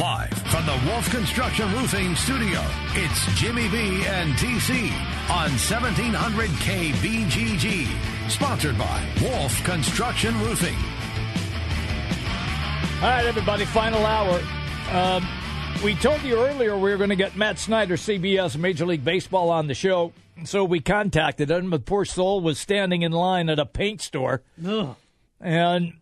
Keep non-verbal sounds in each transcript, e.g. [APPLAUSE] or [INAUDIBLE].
Live from the Wolf Construction Roofing Studio, it's Jimmy B and TC on 1700 KBGG. Sponsored by Wolf Construction Roofing. All right, everybody, final hour. Um, we told you earlier we were going to get Matt Snyder, CBS Major League Baseball, on the show. So we contacted him. The poor soul was standing in line at a paint store. Ugh. And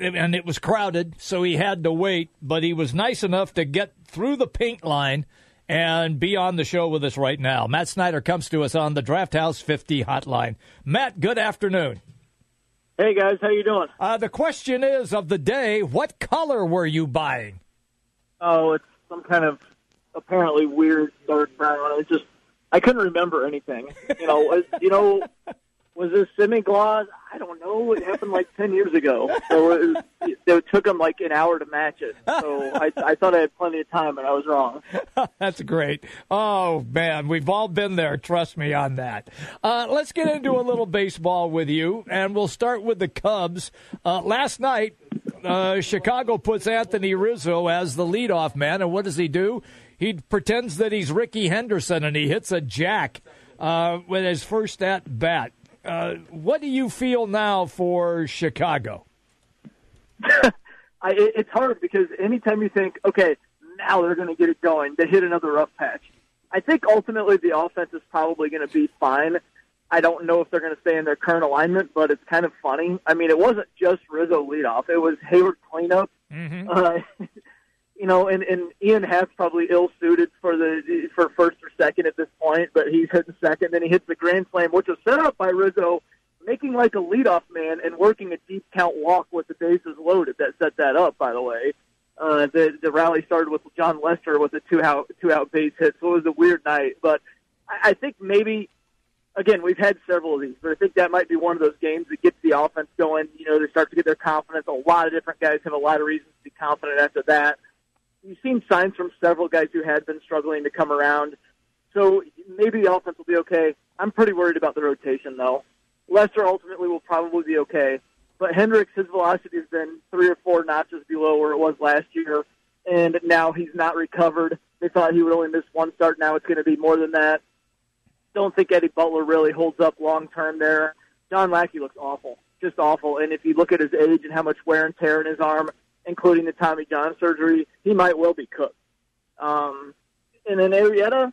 and it was crowded, so he had to wait. But he was nice enough to get through the paint line and be on the show with us right now. Matt Snyder comes to us on the Draft House 50 hotline. Matt, good afternoon. Hey guys, how you doing? Uh, the question is of the day: What color were you buying? Oh, it's some kind of apparently weird dark brown. It's just I couldn't remember anything. You know, you know, was this semi gloss? I don't know. It happened like ten years ago, so it, was, it took them like an hour to match it. So I, I thought I had plenty of time, and I was wrong. [LAUGHS] That's great. Oh man, we've all been there. Trust me on that. Uh, let's get into a little baseball with you, and we'll start with the Cubs. Uh, last night, uh, Chicago puts Anthony Rizzo as the leadoff man, and what does he do? He pretends that he's Rickey Henderson, and he hits a jack uh, with his first at bat. Uh, what do you feel now for Chicago? [LAUGHS] I, it's hard because anytime you think, okay, now they're going to get it going, they hit another rough patch. I think ultimately the offense is probably going to be fine. I don't know if they're going to stay in their current alignment, but it's kind of funny. I mean, it wasn't just Rizzo leadoff; it was Heyward cleanup. Mm-hmm. [LAUGHS] Uh, you know, and, and Ian Happ's probably ill suited for the for first or second at this but he's hitting second. Then he hits the grand slam, which was set up by Rizzo, making like a leadoff man and working a deep count walk with the bases loaded. That set that up, by the way. Uh, the the rally started with Jon Lester with a two out two out base hit, so it was a weird night. But I, I think maybe again we've had several of these, but I think that might be one of those games that gets the offense going. You know, they start to get their confidence. A lot of different guys have a lot of reasons to be confident after that you've seen signs from several guys who had been struggling to come around. So maybe the offense will be okay. I'm pretty worried about the rotation, though. Lester ultimately will probably be okay. But Hendricks, his velocity has been three or four notches below where it was last year, and now he's not recovered. They thought he would only miss one start. Now it's going to be more than that. Don't think Eddie Butler really holds up long term there. John Lackey looks awful, just awful. And if you look at his age and how much wear and tear in his arm, including the Tommy John surgery, he might well be cooked. Um, and then Arrieta,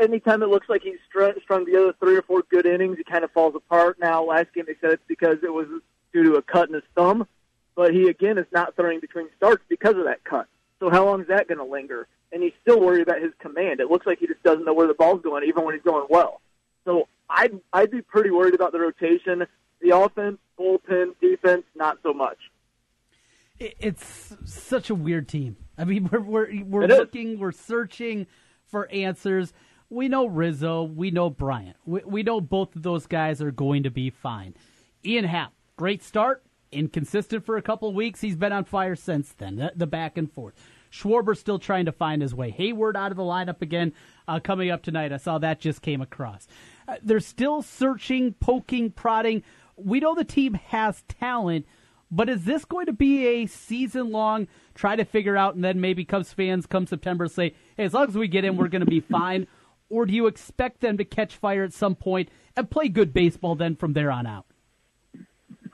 anytime it looks like he's strung, strung together three or four good innings, he kind of falls apart. Now, last game they said it's because it was due to a cut in his thumb, but he again is not throwing between starts because of that cut. So how long is that going to linger? And he's still worried about his command. It looks like he just doesn't know where the ball's going, even when he's going well. So I'd I'd be pretty worried about the rotation, the offense, bullpen, defense, not so much it's such a weird team. I mean, [LAUGHS] we're we're we're looking, we're searching for answers. We know Rizzo, we know Bryant. We, we know both of those guys are going to be fine. Ian Happ, great start, inconsistent for a couple of weeks. He's been on fire since then. The, the back and forth. Schwarber still trying to find his way. Heyward out of the lineup again uh, coming up tonight. I saw that just came across. Uh, they're still searching, poking, prodding. We know the team has talent. But is this going to be a season long try to figure out and then maybe Cubs fans come September say, hey, as long as we get in, we're going to be [LAUGHS] fine? Or do you expect them to catch fire at some point and play good baseball then from there on out?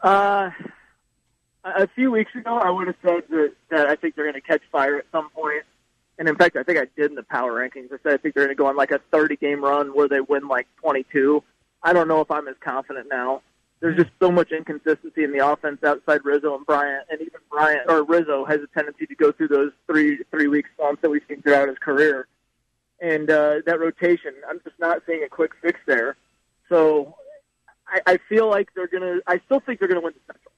Uh, a few weeks ago, I would have said that, that I think they're going to catch fire at some point. And in fact, I think I did in the power rankings. I said I think they're going to go on like a 30 game run where they win like 22. I don't know if I'm as confident now there's just so much inconsistency in the offense outside Rizzo and Bryant, and even Bryant or Rizzo has a tendency to go through those three three week slumps that we've seen throughout his career. And uh, that rotation, I'm just not seeing a quick fix there. So I, I feel like they're gonna. I still think they're gonna win the Central,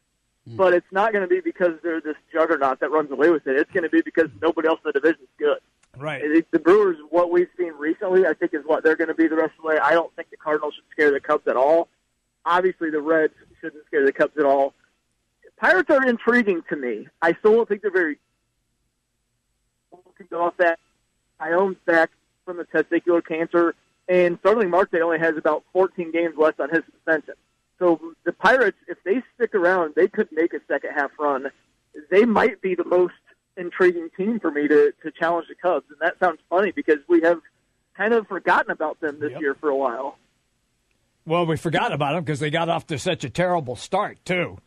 mm. but it's not going to be because they're this juggernaut that runs away with it. It's going to be because nobody else in the division is good. Right. It, the Brewers, what we've seen recently, I think is what they're going to be the rest of the way. I don't think the Cardinals should scare the Cubs at all obviously the Reds shouldn't scare the Cubs at all. Pirates are intriguing to me. I still don't think they're very off that I own back from the testicular cancer, and Starling Marte only has about 14 games left on his suspension. So the Pirates, if they stick around, they could make a second half run. They might be the most intriguing team for me to to challenge the Cubs, and that sounds funny because we have kind of forgotten about them this Yep. year for a while. Well, we forgot about them because they got off to such a terrible start too.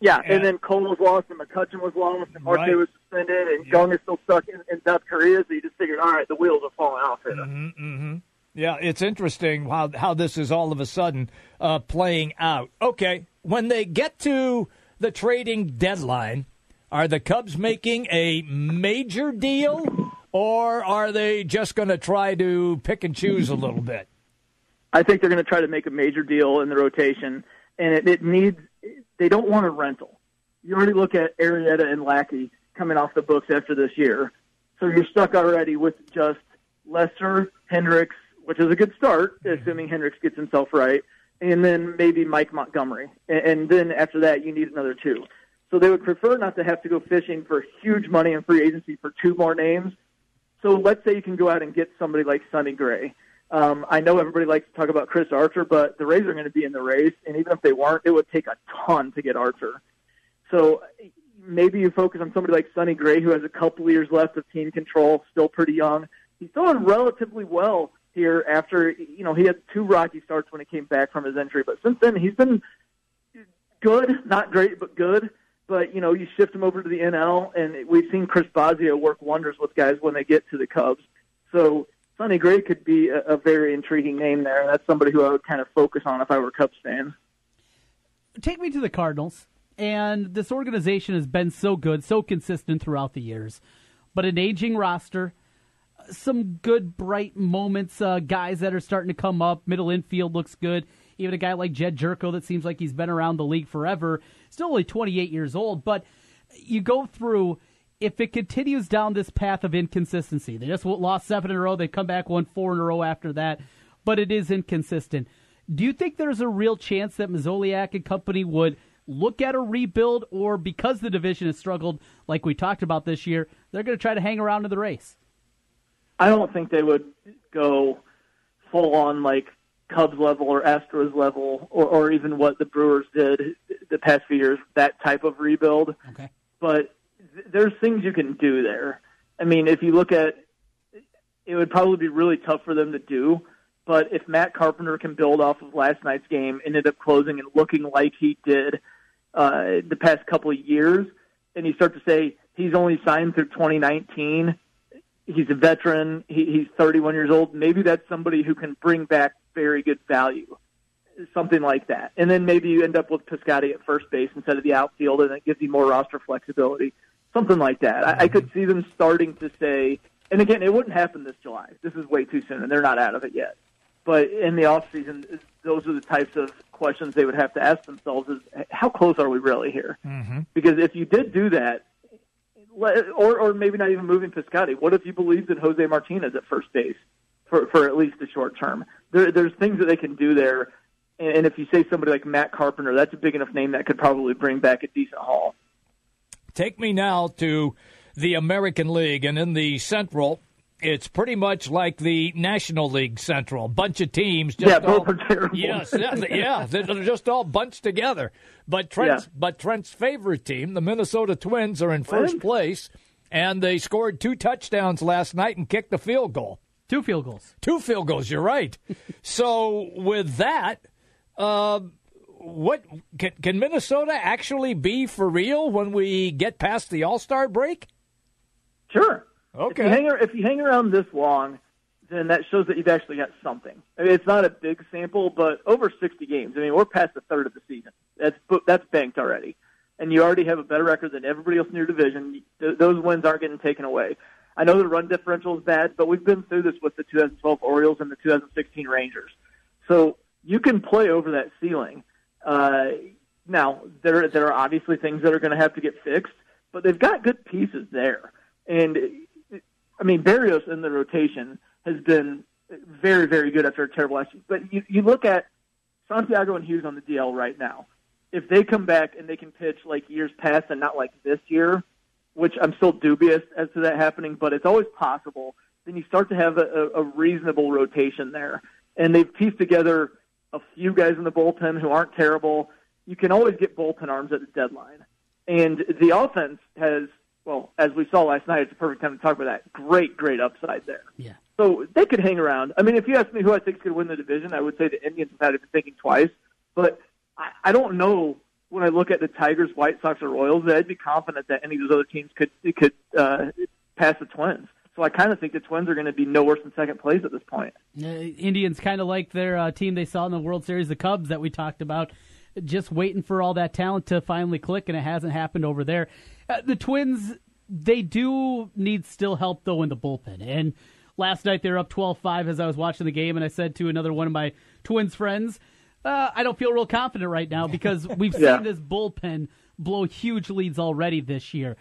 Yeah, Yeah. and then Cole was lost, and McCutchen was lost, and Marte Right. was suspended, and Young is still stuck in, in South Korea. So you just figured, all right, the wheels are falling off here. Mm-hmm. Yeah, it's interesting how how this is all of a sudden uh, playing out. Okay, when they get to the trading deadline, are the Cubs making a major deal, or are they just going to try to pick and choose a little bit? I think they're going to try to make a major deal in the rotation, and it, it needs. They don't want a rental. You already look at Arrieta and Lackey coming off the books after this year, so you're stuck already with just Lester Hendricks, which is a good start, assuming Hendricks gets himself right, and then maybe Mike Montgomery, and, and then after that you need another two. So they would prefer not to have to go fishing for huge money in free agency for two more names. So let's say you can go out and get somebody like Sonny Gray. Um, I know everybody likes to talk about Chris Archer, but the Rays are going to be in the race, and even if they weren't, it would take a ton to get Archer. So maybe you focus on somebody like Sonny Gray, who has a couple years left of team control, still pretty young. He's doing relatively well here after you know he had two rocky starts when he came back from his injury, but since then he's been good, not great, but good. But you know, you shift him over to the NL, and we've seen Chris Bosio work wonders with guys when they get to the Cubs. So Sonny Gray could be a, a very intriguing name there. That's somebody who I would kind of focus on if I were a Cubs fan. take me to the Cardinals. And this organization has been so good, so consistent throughout the years. But an aging roster, some good, bright moments, uh, guys that are starting to come up. Middle infield looks good. Even a guy like Jedd Gyorko that seems like he's been around the league forever, still only 28 years old. But you go through, if it continues down this path of inconsistency, they just lost seven in a row, they come back, won four in a row after that, but it is inconsistent. Do you think there's a real chance that Mozeliak and company would look at a rebuild, or because the division has struggled like we talked about this year, they're going to try to hang around in the race? I don't think they would go full on like Cubs level or Astros level, or, or even what the Brewers did the past few years. That type of rebuild. Okay. but th- there's things you can do there. I mean, if you look at, it would probably be really tough for them to do. But if Matt Carpenter can build off of last night's game, ended up closing and looking like he did uh, the past couple of years, and you start to say he's only signed through 2019, he's a veteran, he, he's 31 years old. Maybe that's somebody who can bring back very good value something like that. And then maybe you end up with Piscotty at first base instead of the outfield, and it gives you more roster flexibility. Something like that. I, I could see them starting to say, and again, it wouldn't happen this July. This is way too soon, and they're not out of it yet. But in the off season, those are the types of questions they would have to ask themselves: is how close are we really here? Mm-hmm. Because if you did do that, or or maybe not even moving Piscotty, what if you believed in Jose Martinez at first base for for at least the short term? There, there's things that they can do there and and if you say somebody like Matt Carpenter, that's a big enough name that could probably bring back a decent haul. Take me now to the American League, and in the Central, it's pretty much like the National League Central. Bunch of teams. Just Yeah, both all- are terrible. Yes, yeah, yeah, [LAUGHS] they're just all bunched together. But Trent's, Yeah. but Trent's favorite team, the Minnesota Twins, are in first Twins? place, and they scored two touchdowns last night and kicked a field goal. Two field goals. Two field goals. You're right. [LAUGHS] so with that, uh, what can, can Minnesota actually be for real when we get past the All Star break? Sure. Okay. If you, hang, if you hang around this long, then that shows that you've actually got something. I mean, it's not a big sample, but over 60 games. I mean, we're past the third of the season. That's that's banked already, and you already have a better record than everybody else in your division. Th- those wins aren't getting taken away. I know the run differential is bad, but we've been through this with the 2012 Orioles and the 2016 Rangers. So you can play over that ceiling. Uh, now there there are obviously things that are going to have to get fixed, but they've got good pieces there. And I mean, Berrios in the rotation has been very very good after a terrible last year. But you you look at Santiago and Hughes on the DL right now. If they come back and they can pitch like years past and not like this year, which I'm still dubious as to that happening, but it's always possible. Then you start to have a, a reasonable rotation there, and they've pieced together a few guys in the bullpen who aren't terrible. You can always get bullpen arms at the deadline, and the offense has well, as we saw last night, it's a perfect time to talk about that. Great, great upside there. Yeah. So they could hang around. I mean, if you ask me who I think could win the division, I would say the Indians without even thinking twice. But I, I don't know when I look at the Tigers, White Sox, or Royals that I'd be confident that any of those other teams could could uh, pass the Twins. So I kind of think the Twins are going to be no worse than second place at this point. Uh, Indians kind of like their uh, team they saw in the World Series, the Cubs that we talked about, just waiting for all that talent to finally click, and it hasn't happened over there. Uh, the Twins, they do need still help though in the bullpen. And last night they were up 12-5 as I was watching the game, and I said to another one of my Twins friends, uh, I don't feel real confident right now because [LAUGHS] we've Yeah. seen this bullpen blow huge leads already this year.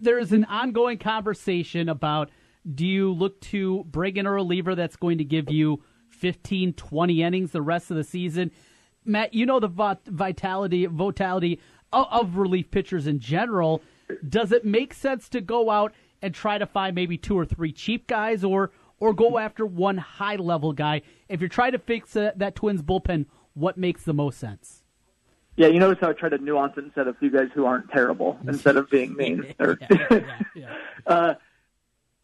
There is an ongoing conversation about do you look to bring in a reliever that's going to give you 15, 20 innings the rest of the season? Matt, you know the vitality, vitality of relief pitchers in general. Does it make sense to go out and try to find maybe two or three cheap guys, or or go after one high level guy? If you're trying to fix uh, that Twins bullpen, what makes the most sense? Yeah, you notice how I try to nuance it instead of you guys who aren't terrible [LAUGHS] instead of being mean. Yeah, yeah, yeah. [LAUGHS] uh,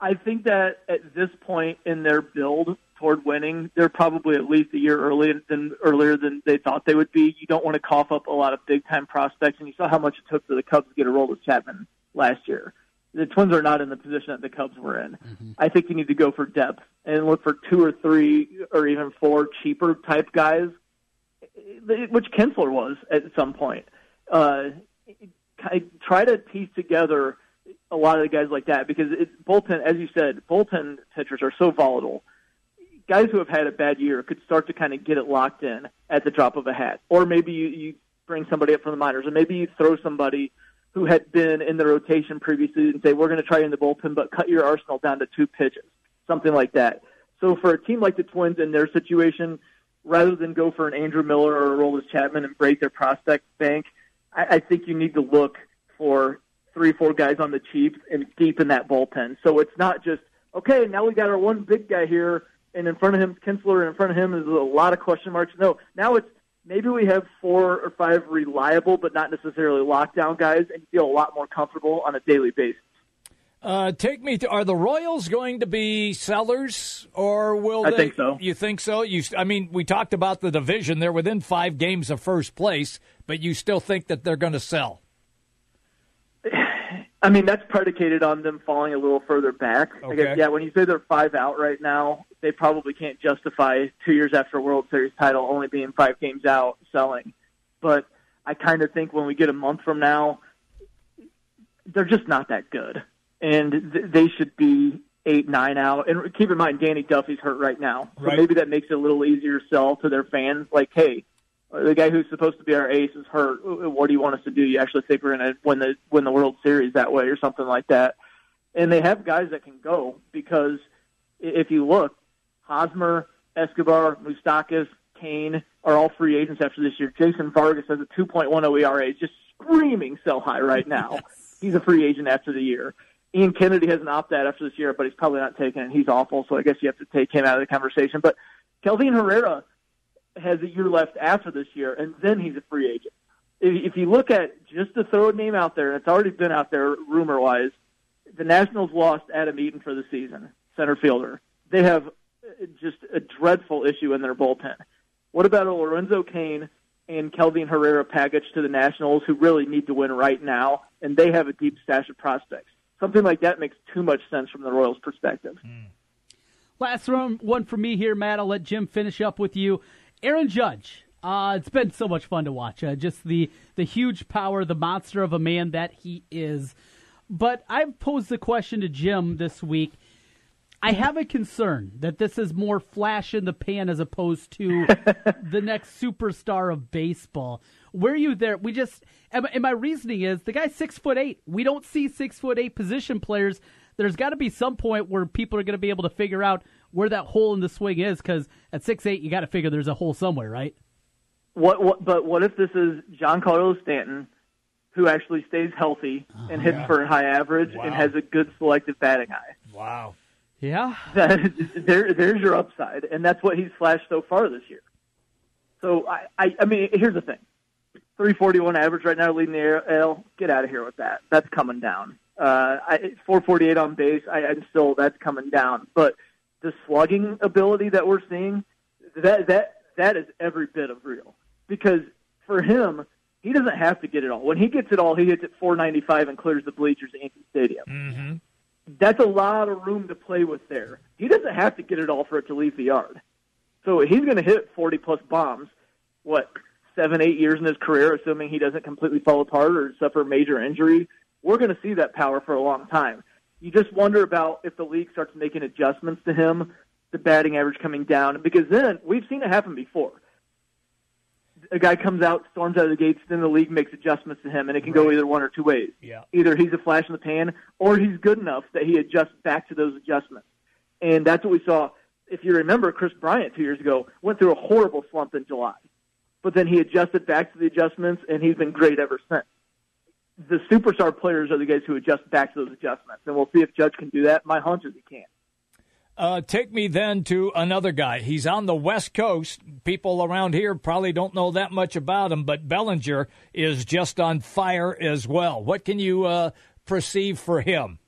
I think that at this point in their build toward winning, they're probably at least a year early than earlier than they thought they would be. You don't want to cough up a lot of big time prospects, and you saw how much it took for the Cubs to get Aroldis Chapman last year. The Twins are not in the position that the Cubs were in. I think you need to go for depth and look for two or three or even four cheaper type guys, which Kintzler was at some point. Uh, try to piece together a lot of the guys like that because it, bullpen, as you said, bullpen pitchers are so volatile. Guys who have had a bad year could start to kind of get it locked in at the drop of a hat, or maybe you, you bring somebody up from the minors, or maybe you throw somebody who had been in the rotation previously and say, "We're going to try in the bullpen, but cut your arsenal down to two pitches," something like that. So for a team like the Twins in their situation, rather than go for an Andrew Miller or a Aroldis Chapman and break their prospect bank, I, I think you need to look for three, four guys on the cheap and deep in that bullpen. So it's not just okay. Now we got our one big guy here, and in front of him is Kintzler, and in front of him is a lot of question marks. No, now it's maybe we have four or five reliable but not necessarily lockdown guys, and you feel a lot more comfortable on a daily basis. Uh, take me to. Are the Royals going to be sellers, or will I they? think so. You think so? You, I mean, we talked about the division. They're within five games of first place, but you still think that they're going to sell? [SIGHS] I mean, that's predicated on them falling a little further back. I Okay. guess, yeah, when you say they're five out right now, they probably can't justify two years after a World Series title only being five games out selling. But I kind of think when we get a month from now, they're just not that good. And th- they should be eight, nine out. And keep in mind, Danny Duffy's hurt right now. So Right. maybe that makes it a little easier to sell to their fans. Like, hey, the guy who's supposed to be our ace is hurt. What do you want us to do? You actually think we're going to win the win the World Series that way, or something like that? And they have guys that can go because if you look, Hosmer, Escobar, Moustakas, Cain are all free agents after this year. Jason Vargas has a 2.10 ERA, it's just screaming sell high right now. [LAUGHS] He's a free agent after the year. Ian Kennedy has an opt out after this year, but he's probably not taking it. He's awful, so I guess you have to take him out of the conversation. But Kelvin Herrera has a year left after this year, and then he's a free agent. If, if you look at just to throw a name out there, and it's already been out there rumor wise, the Nationals lost Adam Eaton for the season, center fielder. They have just a dreadful issue in their bullpen. What about a Lorenzo Cain and Kelvin Herrera package to the Nationals who really need to win right now, and they have a deep stash of prospects? Something like that makes too much sense from the Royals' perspective. Last one, one for me here, Matt. I'll let Jim finish up with you. Aaron Judge. Uh, it's been so much fun to watch. Uh, just the the huge power, the monster of a man that he is. But I've posed the question to Jim this week. I have a concern that this is more flash in the pan as opposed to [LAUGHS] the next superstar of baseball. Were you there? We just and my- reasoning is the guy's six foot eight. We don't see six foot eight position players. There's got to be some point where people are going to be able to figure out where that hole in the swing is because at six eight you got to figure there's a hole somewhere, right? What, what, but what if this is Giancarlo Stanton, who actually stays healthy oh, and hits for a high average Wow. and has a good selective batting eye? Wow. Yeah. [LAUGHS] That there, there's your upside, and that's what he's flashed so far this year. So I, I, I mean, here's the thing: 341 average right now, leading the AL. Get out of here with that. That's coming down. Uh, I, 448 on base. I, I'm still that's coming down, but the slugging ability that we're seeing, that that that is every bit of real. Because for him, he doesn't have to get it all. When he gets it all, he hits it 495 and clears the bleachers at Yankee Stadium. Mm-hmm. That's a lot of room to play with there. He doesn't have to get it all for it to leave the yard. So he's going to hit 40 plus bombs. What seven, eight years in his career, assuming he doesn't completely fall apart or suffer major injury. We're going to see that power for a long time. You just wonder about if the league starts making adjustments to him, the batting average coming down, because then we've seen it happen before. A guy comes out, storms out of the gates, then the league makes adjustments to him, and it can go either one or two ways. Yeah. Either he's a flash in the pan, or he's good enough that he adjusts back to those adjustments. And that's what we saw. If you remember, Kris Bryant two years ago went through a horrible slump in July but then he adjusted back to the adjustments, and he's been great ever since. The superstar players are the guys who adjust back to those adjustments, and we'll see if Judge can do that. My hunch is he can. Uh, take me then to another guy. He's on the West Coast. People around here probably don't know that much about him, but Bellinger is just on fire as well. What can you uh, perceive for him?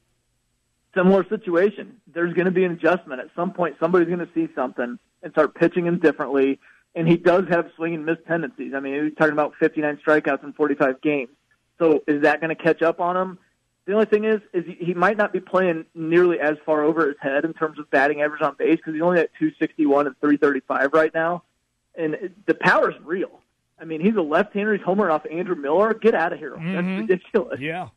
Similar situation. There's going to be an adjustment. At some point, somebody's going to see something and start pitching him differently and he does have swing and miss tendencies. I mean, he's talking about 59 strikeouts in 45 games. So is that going to catch up on him? The only thing is, is he might not be playing nearly as far over his head in terms of batting average on base because he's only at 261 and 335 right now, and the power is real. I mean, he's a left-hander. He's homering off Andrew Miller. Get out of here! Mm-hmm. That's ridiculous. Yeah,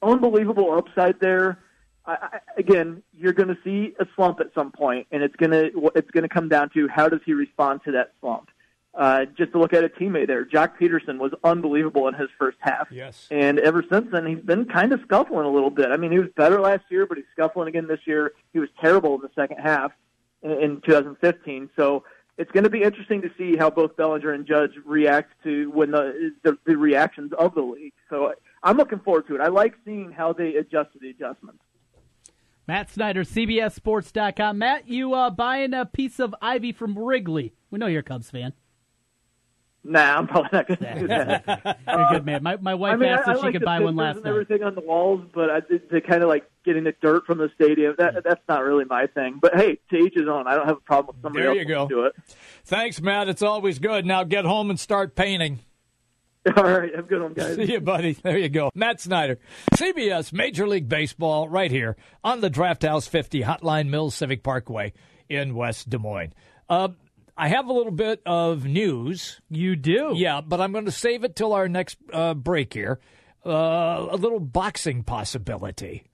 unbelievable upside there. I, I, again, you're going to see a slump at some point, and it's going to it's going to come down to how does he respond to that slump. Uh, just to look at a teammate there, Joc Pederson was unbelievable in his first half. Yes. And ever since then, he's been kind of scuffling a little bit. I mean, he was better last year, but he's scuffling again this year. He was terrible in the second half in, in 2015. So it's going to be interesting to see how both Bellinger and Judge react to when the the, the reactions of the league. So I'm looking forward to it. I like seeing how they adjust to the adjustments. Matt Snyder, CBSSports.com. Matt, you uh, buying a piece of ivy from Wrigley? We know you're a Cubs fan. Nah, I'm probably not going to do that. [LAUGHS] You're a good man. My, my wife I mean, asked I, if I she like could buy one pictures last and night. everything on the walls, but I, to kind of like getting the dirt from the stadium, that that's not really my thing. But hey, to each his own. I don't have a problem with somebody There else you go. do it. Thanks, Matt. It's always good. Now get home and start painting. [LAUGHS] All right, have a good one, guys. See you, buddy. There you go. Matt Snyder, CBS Major League Baseball, right here on the Draft House 50 Hotline Mills Civic Parkway in West Des Moines. Uh, I have a little bit of news. You do? Yeah, but I'm going to save it till our next uh, break here. Uh, a little boxing possibility.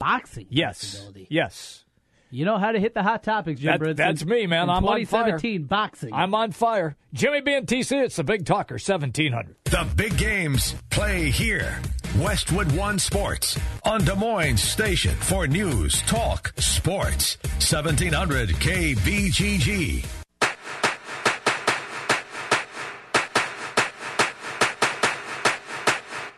Boxing? Yes. possibility. Yes. You know how to hit the hot topics, Jim That- Brinson. that's me, man. In I'm on fire. 2017 boxing. I'm on fire. Jimmy B and TC, it's the Big Talker 1700. The big games play here. Westwood One Sports on Des Moines Station for news, talk, sports. 1700 KBGG.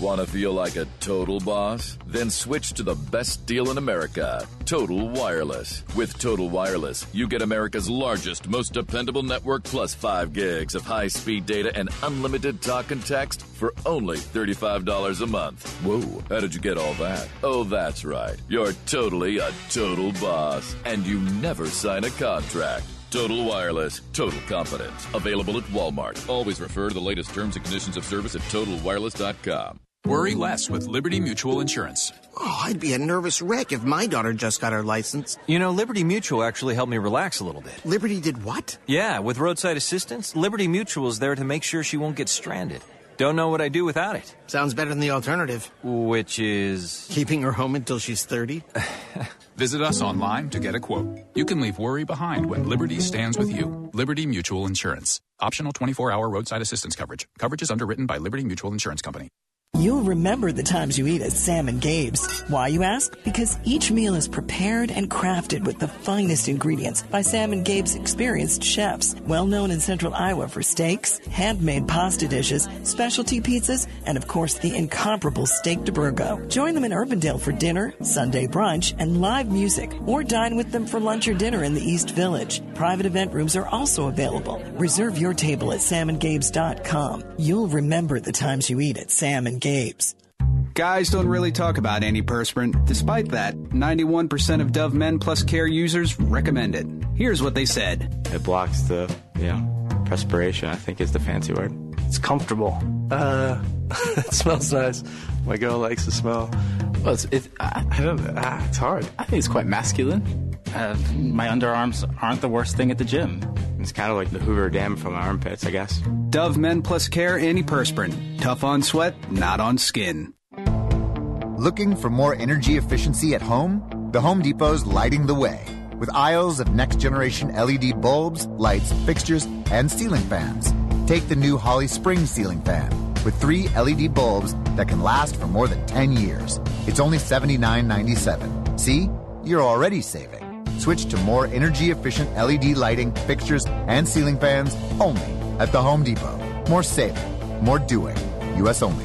Want to feel like a total boss? Then switch to the best deal in America Total Wireless. With Total Wireless, you get America's largest, most dependable network plus 5 gigs of high speed data and unlimited talk and text for only $35 a month. Whoa, how did you get all that? Oh, that's right. You're totally a total boss, and you never sign a contract. Total Wireless, total confidence. Available at Walmart. Always refer to the latest terms and conditions of service at totalwireless.com. Worry less with Liberty Mutual Insurance. Oh, I'd be a nervous wreck if my daughter just got her license. You know, Liberty Mutual actually helped me relax a little bit. Liberty did what? Yeah, with roadside assistance, Liberty Mutual is there to make sure she won't get stranded. Don't know what I'd do without it. Sounds better than the alternative. Which is. Keeping her home until she's 30? [LAUGHS] Visit us online to get a quote. You can leave worry behind when Liberty stands with you. Liberty Mutual Insurance. Optional 24 hour roadside assistance coverage. Coverage is underwritten by Liberty Mutual Insurance Company. You'll remember the times you eat at Sam and Gabe's. Why, you ask? Because each meal is prepared and crafted with the finest ingredients by Sam and Gabe's experienced chefs, well known in Central Iowa for steaks, handmade pasta dishes, specialty pizzas, and of course the incomparable steak de Burgo. Join them in Urbandale for dinner, Sunday brunch, and live music, or dine with them for lunch or dinner in the East Village. Private event rooms are also available. Reserve your table at samandgabes.com. You'll remember the times you eat at Sam and Gabe's. Guys don't really talk about antiperspirant. Despite that, 91% of Dove Men Plus Care users recommend it. Here's what they said. It blocks the, you know, perspiration, I think is the fancy word. It's comfortable. Uh, [LAUGHS] it smells nice. My girl likes the smell. Well, it's, it, I, I don't, ah, it's hard. I think it's quite masculine. Uh, my underarms aren't the worst thing at the gym. It's kind of like the Hoover Dam from my armpits, I guess. Dove Men Plus Care Antiperspirant. Tough on sweat, not on skin. Looking for more energy efficiency at home? The Home Depot's lighting the way with aisles of next generation LED bulbs, lights, fixtures, and ceiling fans. Take the new Holly Spring ceiling fan with three LED bulbs that can last for more than 10 years. It's only $79.97. See? You're already saving. Switch to more energy efficient LED lighting, fixtures, and ceiling fans only at the Home Depot. More saving, more doing. U.S. only.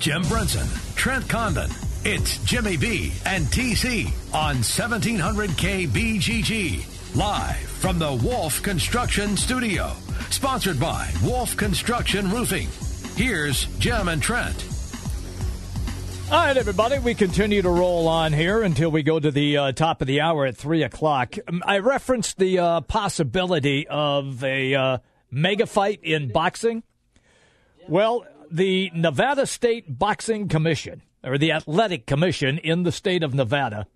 Jim Brunson, Trent Condon. It's Jimmy B and TC on 1700K BGG. Live from the Wolf Construction Studio. Sponsored by Wolf Construction Roofing. Here's Jim and Trent. All right, everybody, we continue to roll on here until we go to the uh, top of the hour at 3 o'clock. Um, I referenced the uh, possibility of a uh, mega fight in boxing. Well, the Nevada State Boxing Commission, or the Athletic Commission in the state of Nevada,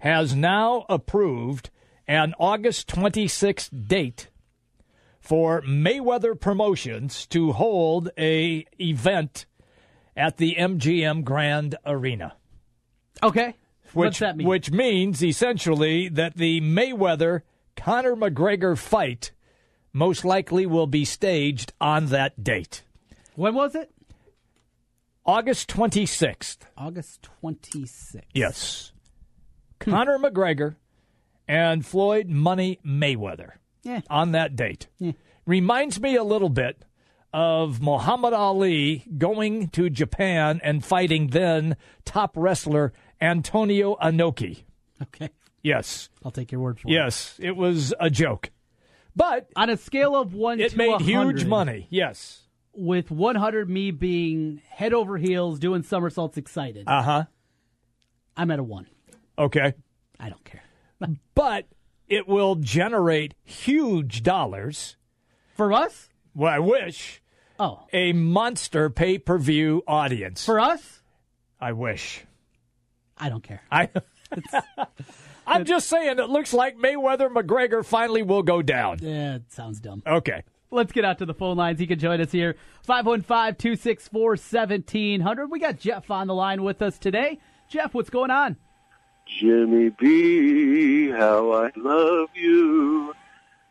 has now approved an August 26th date for Mayweather Promotions to hold a event at the MGM Grand Arena. Okay. Which, What's that mean? Which means essentially that the Mayweather Conor McGregor fight most likely will be staged on that date. When was it? August 26th. August 26th. Yes. Conor McGregor and Floyd Money Mayweather Yeah. on that date. Yeah. Reminds me a little bit of Muhammad Ali going to Japan and fighting then top wrestler Antonio Inoki. Okay. Yes. I'll take your word for it. Yes. It was a joke. But On a scale of 1 it made 100, huge money. Yes. With 100 me being head over heels, doing somersaults excited, Uh huh. I'm at a 1. Okay. I don't care. But it will generate huge dollars. For us? Well, I wish. Oh. A monster pay per view audience. For us? I wish. I don't care. I. [LAUGHS] I'm just saying, it looks like Mayweather McGregor finally will go down. Yeah, it sounds dumb. Okay. Let's get out to the phone lines. He can join us here. 515 264 1700. We got Jeff on the line with us today. Jeff, what's going on? Jimmy B, how I love you.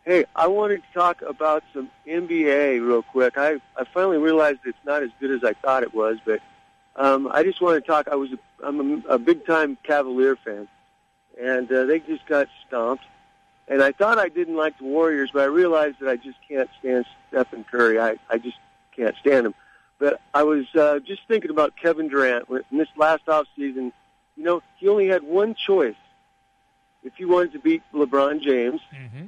Hey, I wanted to talk about some NBA real quick. I I finally realized it's not as good as I thought it was, but um, I just want to talk. I was a, I'm a, a big time Cavalier fan, and uh, they just got stomped. And I thought I didn't like the Warriors, but I realized that I just can't stand Stephen Curry. I I just can't stand him. But I was uh, just thinking about Kevin Durant in this last off season. You know, he only had one choice if he wanted to beat LeBron James, Mm-hmm.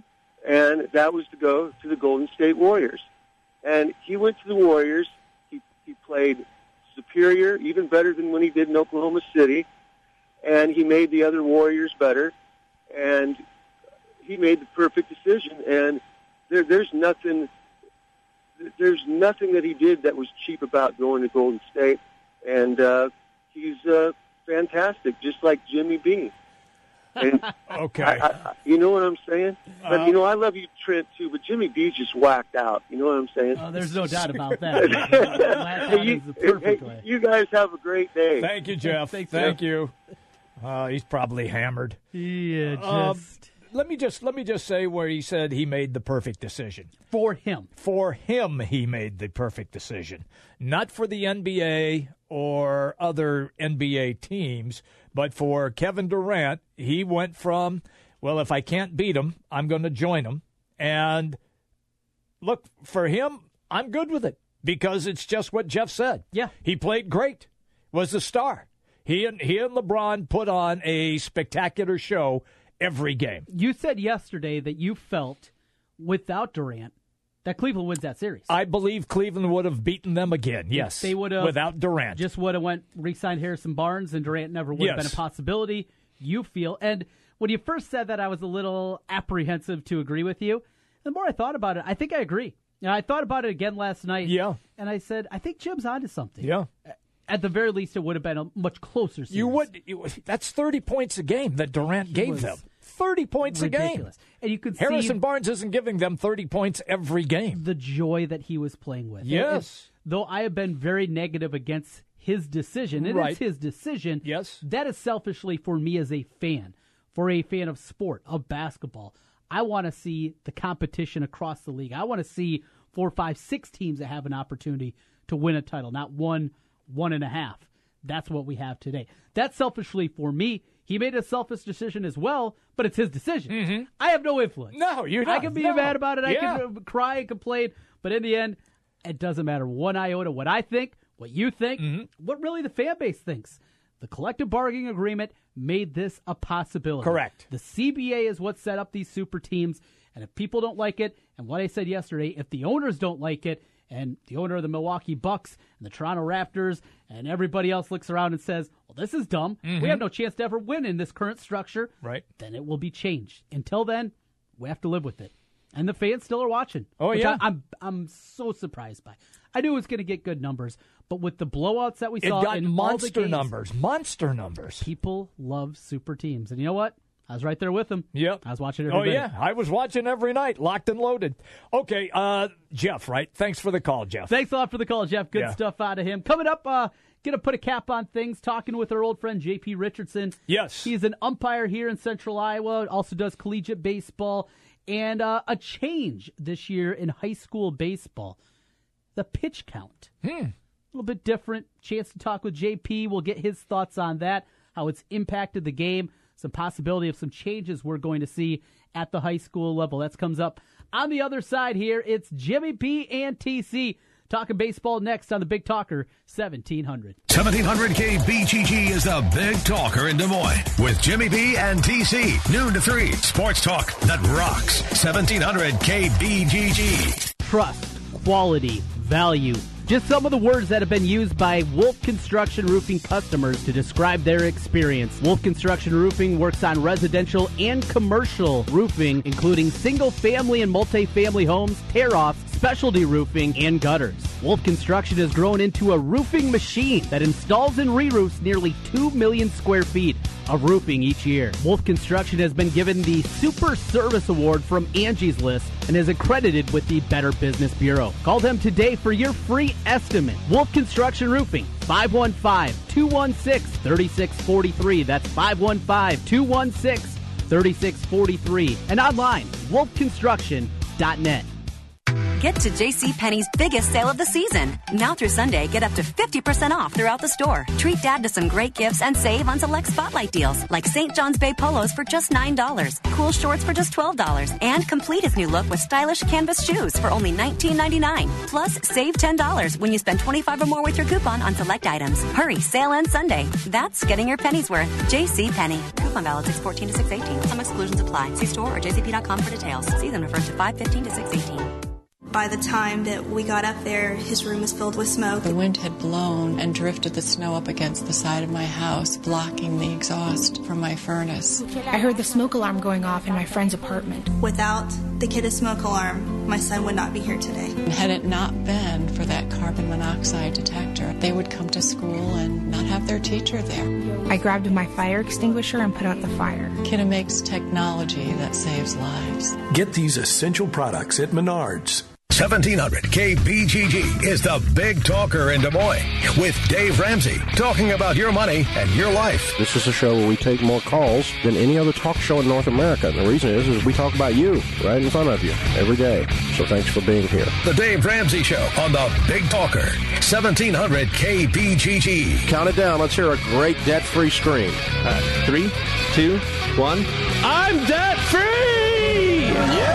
and that was to go to the Golden State Warriors. And he went to the Warriors. He he played superior, even better than when he did in Oklahoma City, and he made the other Warriors better. And he made the perfect decision. And there, there's nothing there's nothing that he did that was cheap about going to Golden State, and uh, he's uh, fantastic, just like Jimmy B. And [LAUGHS] okay, I, I, you know what I'm saying? But Uh, you know, I love you, Trent, too. But Jimmy B's just whacked out. You know what I'm saying? Oh, there's no doubt about that. [LAUGHS] Whacked you, the hey, you guys have a great day. Thank you, Jeff. Thanks, Thank Jeff. you. Uh, he's probably hammered. Yeah, Um, just let me just let me just say where he said he made the perfect decision. for him. For him, he made the perfect decision, not for the NBA or other NBA teams, but for Kevin Durant. He went from, well, if I can't beat him, I'm going to join him, and look for him. I'm good with it because it's just what Jeff said. Yeah, he played great, was a star. He and he and LeBron put on a spectacular show every game. You said yesterday that you felt without Durant that Cleveland wins that series. I believe Cleveland would have beaten them again. Yes, they would have without Durant. Just would have went re-signed Harrison Barnes, and Durant never would have been a possibility. You feel, and when you first said that, I was a little apprehensive to agree with you. The more I thought about it, I think I agree. And I thought about it again last night. Yeah, and I said, I think Jim's onto something. Yeah. At the very least, it would have been a much closer. Series. You would. You, that's thirty points a game that Durant gave them. Thirty points ridiculous. a game, and you could Harrison Barnes isn't giving them thirty points every game. the joy that he was playing with. Yes. And though I have been very negative against his decision, and Right. it's his decision. Yes. That is selfishly for me as a fan, for a fan of sport, of basketball. I want to see the competition across the league. I want to see four, five, six teams that have an opportunity to win a title, not one, one and a half. That's what we have today. That's selfishly for me. He made a selfish decision as well, but it's his decision. I have no influence. Mm-hmm. No, you're I can be No. mad about it. I Yeah. can uh, cry and complain, but in the end, it doesn't matter one iota what I think, what you think, Mm-hmm. what really the fan base thinks. The collective bargaining agreement made this a possibility. Correct. The CBA is what set up these super teams, and if people don't like it, and what I said yesterday, if the owners don't like it, and the owner of the Milwaukee Bucks and the Toronto Raptors and everybody else looks around and says, "Well, this is dumb. Mhm. We have no chance to ever win in this current structure." Right. Then it will be changed. Until then, we have to live with it. And the fans still are watching. Oh, which yeah. I, am I'm so surprised by. I knew it was going to get good numbers, but with the blowouts that we It saw got in all the monster games, numbers. Monster numbers. People love super teams, and you know what? I was right there with them. Yep. I was watching every Oh minute. yeah, I was watching every night, locked and loaded. Okay, uh, Jeff, right? Thanks for the call, Jeff. Thanks a lot for the call, Jeff. Good Yeah. stuff out of him. Coming up, uh, gonna put a cap on things. Talking with our old friend JP Richardson. Yes, he's an umpire here in Central Iowa. Also does collegiate baseball and uh, a change this year in high school baseball. The pitch count. Hmm. A little bit different. Chance to talk with JP. We'll get his thoughts on that. How it's impacted the game. Some possibility of some changes we're going to see at the high school level. That comes up on the other side here. It's Jimmy P and TC talking baseball next on the Big Talker 1700. 1700K BGG is the big talker in Des Moines with Jimmy B and TC. Noon to 3. Sports talk that rocks. 1700K BGG. Trust, quality, value. Just some of the words that have been used by Wolf Construction Roofing customers to describe their experience. Wolf Construction Roofing works on residential and commercial roofing, including single family and multi-family homes, tear offs, specialty roofing, and gutters. Wolf Construction has grown into a roofing machine that installs and re-roofs nearly 2 million square feet of roofing each year. Wolf Construction has been given the Super Service Award from Angie's List and is accredited with the Better Business Bureau. Call them today for your free estimate. Wolf Construction Roofing, 515-216-3643. That's 515-216 3643 and online, wolfconstruction.net. Get to JCPenney's biggest sale of the season. Now through Sunday, get up to 50% off throughout the store. Treat dad to some great gifts and save on select spotlight deals like St. John's Bay polos for just $9, cool shorts for just $12, and complete his new look with stylish canvas shoes for only $19.99. Plus, save $10 when you spend 25 or more with your coupon on select items. Hurry, sale ends Sunday. That's getting your pennies worth. JCPenney. Coupon valid 614 to 618. Some exclusions apply. See store or jcp.com for details. Season refers to 515 to 618. By the time that we got up there, his room was filled with smoke. The wind had blown and drifted the snow up against the side of my house, blocking the exhaust from my furnace. I heard the smoke alarm going off in my friend's apartment. Without the Kidde smoke alarm, my son would not be here today. Had it not been for that carbon monoxide detector, they would come to school and not have their teacher there. I grabbed my fire extinguisher and put out the fire. Kidde makes technology that saves lives. Get these essential products at Menards. 1700 KBGG is the big talker in Des Moines with Dave Ramsey talking about your money and your life. This is a show where we take more calls than any other talk show in North America. The reason is, is we talk about you right in front of you every day. So thanks for being here. The Dave Ramsey Show on the Big Talker, 1700 KBGG. Count it down. Let's hear a great debt-free scream. Uh, three, two, one. I'm debt free! Yeah!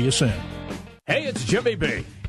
you soon. Hey, it's Jimmy B.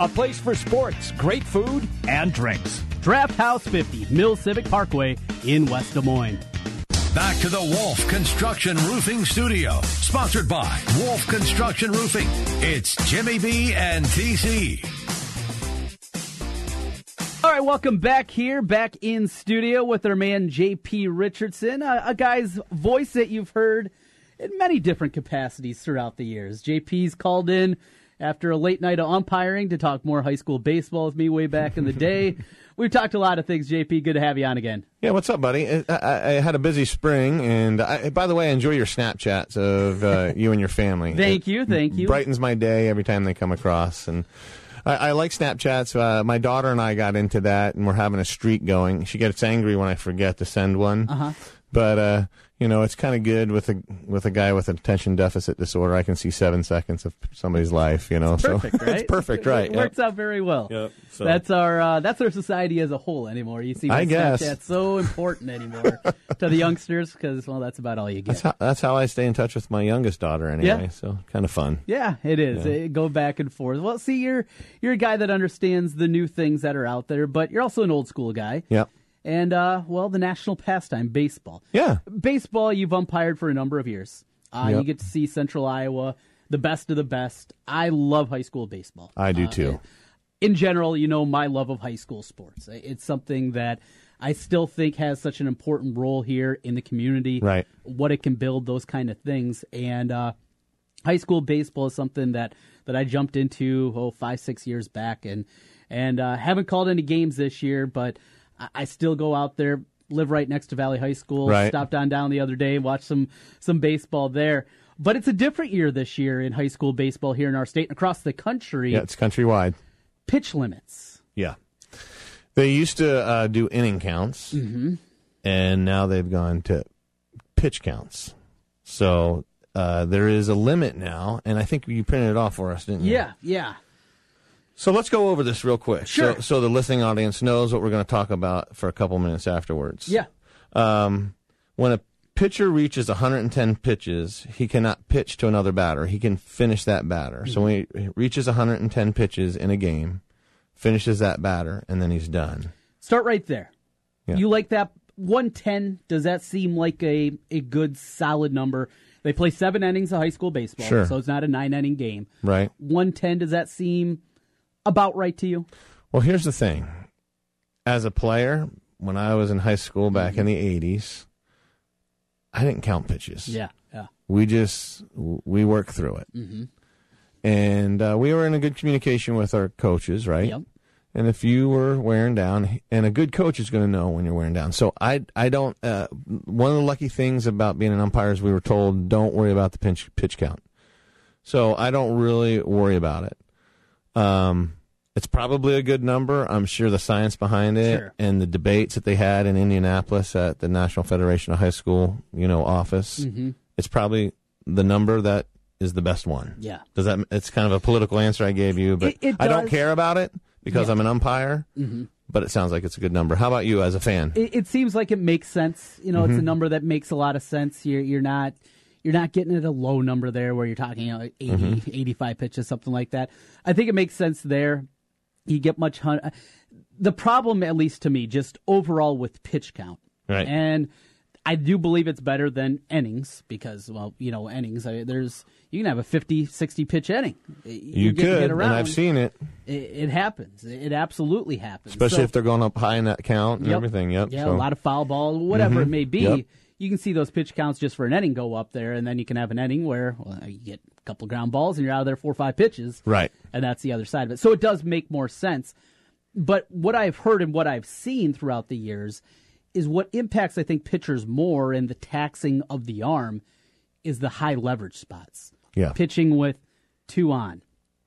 a place for sports, great food, and drinks. Draft House 50, Mill Civic Parkway in West Des Moines. Back to the Wolf Construction Roofing Studio, sponsored by Wolf Construction Roofing. It's Jimmy B and TC. All right, welcome back here, back in studio with our man JP Richardson, a, a, guy's voice that you've heard in many different capacities throughout the years. JP's called in after a late night of umpiring to talk more high school baseball with me way back in the day. [LAUGHS] We've talked a lot of things, JP. Good to have you on again. Yeah, what's up, buddy? I, I, I had a busy spring, and I, by the way, I enjoy your Snapchats of uh, [LAUGHS] you and your family. thank it you, thank you. Brightens my day every time they come across, and I, I like Snapchats. Uh, my daughter and I got into that, and we're having a streak going. She gets angry when I forget to send one. Uh-huh. But uh, you know, it's kind of good with a with a guy with attention deficit disorder. I can see seven seconds of somebody's life. You know, it's perfect, so [LAUGHS] right? it's perfect, right? It works out very well. Yep. So. That's our uh, that's our society as a whole anymore. You see, I guess Snapchat's so important anymore [LAUGHS] to the youngsters because well, that's about all you get. That's how, that's how I stay in touch with my youngest daughter anyway. Yeah. So kind of fun. Yeah, it is. Yeah. It, go back and forth. Well, see, you're you're a guy that understands the new things that are out there, but you're also an old school guy. Yep. And uh, well, the national pastime, baseball. Yeah. Baseball, you've umpired for a number of years. Uh, Yep. You get to see Central Iowa, the best of the best. I love high school baseball. I do Uh, too. in general, you know my love of high school sports. It's something that I still think has such an important role here in the community. Right. What it can build, those kind of things, and uh, high school baseball is something that that I jumped into oh five six years back, and and uh, haven't called any games this year, but I, still go out there. Live right next to Valley High School. Right. Stopped on down the other day, watched some some baseball there. But it's a different year this year in high school baseball here in our state and across the country. Yeah, it's countrywide. Pitch limits. Yeah. They used to uh, do inning counts, Mhm. and now they've gone to pitch counts. So uh, there is a limit now, and I think you printed it off for us, didn't you? Yeah, yeah. So let's go over this real quick, Sure. so, so the listening audience knows what we're going to talk about for a couple minutes afterwards. Yeah. Um, when a pitcher reaches 110 pitches, he cannot pitch to another batter. He can finish that batter. So when he reaches 110 pitches in a game, finishes that batter, and then he's done. Start right there. Yeah. You like that 110? Does that seem like a, a good, solid number? They play seven innings of high school baseball, Sure. so it's not a nine inning game. Right. 110, does that seem about right to you? Well, here's the thing. As a player, when I was in high school back in the 80s, I didn't count pitches. Yeah, yeah. We just we worked through it. Mm-hmm. and uh, we were in a good communication with our coaches, right? Yep. And if you were wearing down, and a good coach is going to know when you're wearing down. So I, I don't. Uh, one of the lucky things about being an umpire is we were told don't worry about the pitch pitch count. So I don't really worry about it. Um, it's probably a good number. I'm sure the science behind it Sure. and the debates that they had in Indianapolis at the National Federation of High School, you know, office. Mhm. It's probably the number that is the best one. Yeah. Does that? It's kind of a political answer I gave you, but It- it I don't care about it because Yeah. I'm an umpire. Mhm. But it sounds like it's a good number. How about you as a fan? It, it seems like it makes sense. You know, it's a Mhm. number that makes a lot of sense. You're you're not you're not getting at a low number there where you're talking you know, 80, Mhm. 85 pitches, something like that. I think it makes sense there. You get much hun- the problem, at least to me, just overall with pitch count, Right. And I do believe it's better than innings because, well, you know, innings. I, there's you can have a 50, 60 pitch inning. You get- get could, and around. I've seen it, It, it happens. It absolutely happens. especially So- if they're going up high in that count and Yep. everything. Yep. Yeah, so. a lot of foul ball, whatever it Mhm. may be. Yep. You can see those pitch counts just for an inning go up there, and then you can have an inning where well, you get a couple ground balls and you're out of there four or five pitches. Right. And that's the other side of it. So it does make more sense. But what I've heard and what I've seen throughout the years is what impacts, I think, pitchers more in the taxing of the arm is the high leverage spots. Yeah. Pitching with two on,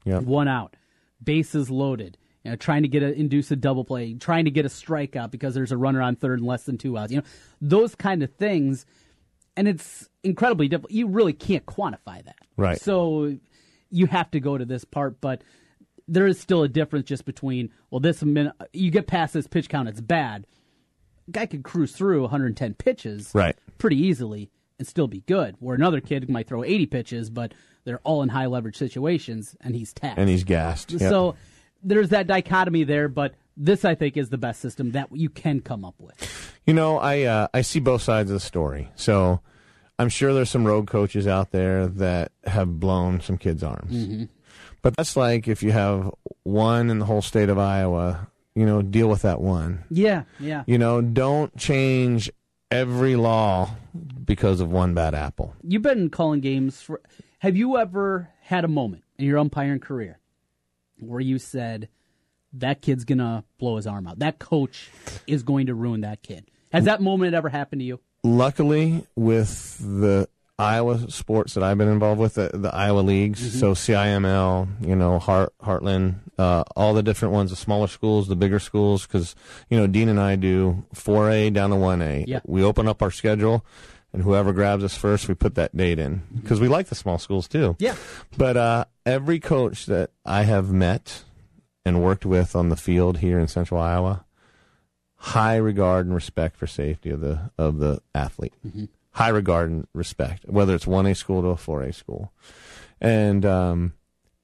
Yeah. one out, bases loaded. You know, trying to get a induce a double play, trying to get a strikeout because there's a runner on third and less than two outs. You know, those kind of things, and it's incredibly difficult. You really can't quantify that, Right. So you have to go to this part, but there is still a difference just between well, this minute you get past this pitch count, it's bad. Guy could cruise through 110 pitches, Right. pretty easily and still be good. Where another kid might throw 80 pitches, but they're all in high leverage situations, and he's taxed. And he's gassed. Yep. So there's that dichotomy there, but this I think is the best system that you can come up with. You know, I uh, I see both sides of the story. So I'm sure there's some road coaches out there that have blown some kids' arms. Mhm. But that's like if you have one in the whole state of Iowa, you know, deal with that one. Yeah, yeah. You know, don't change every law because of one bad apple. You've been calling games for. Have you ever had a moment in your umpiring career where you said that kid's gonna blow his arm out? That coach is going to ruin that kid. Has that moment ever happened to you? Luckily, with the Iowa sports that I've been involved with, the, the Iowa leagues, Mm-hmm. so CIML, you know, Hart, Heartland, uh, all the different ones, the smaller schools, the bigger schools, because, you know, Dean and I do 4A down to 1A. Yeah. We open up our schedule, and whoever grabs us first, we put that date in, because we like the small schools too. Yeah. But uh, every coach that I have met and worked with on the field here in Central Iowa, high regard and respect for safety of the of the athlete. High regard and respect, whether it's one A school to a four A school, and um,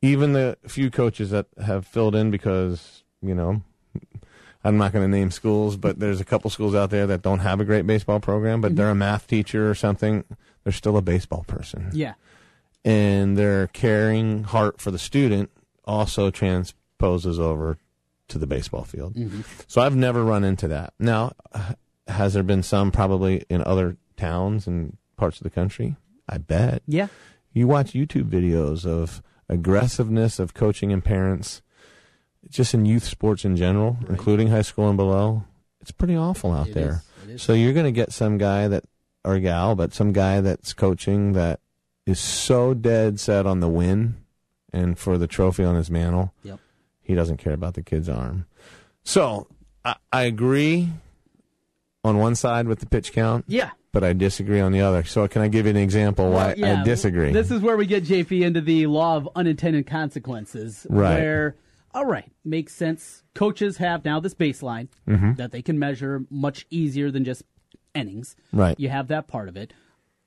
even the few coaches that have filled in because you know. I'm not going to name schools, but there's a couple schools out there that don't have a great baseball program, but they're a math teacher or something. They're still a baseball person Yeah. and their caring heart for the student also transposes over to the baseball field. Mhm. So I've never run into that. Now, has there been some probably in other towns and parts of the country? I bet. Yeah. You watch YouTube videos of aggressiveness of coaching and parents, just in youth sports in general, including high school and below. It's pretty awful out It there. is. Is. So you're going to get some guy that, or gal, but some guy that's coaching that is so dead set on the win and for the trophy on his mantle. Yep. He doesn't care about the kid's arm. So I, I agree on one side with the pitch count. Yeah. But I disagree on the other. So can I give you an example why yeah, I disagree? This is where we get JP into the law of unintended consequences. Right. Where, all right, makes sense. Coaches have now this baseline Mhm. that they can measure much easier than just innings. Right. You have that part of it.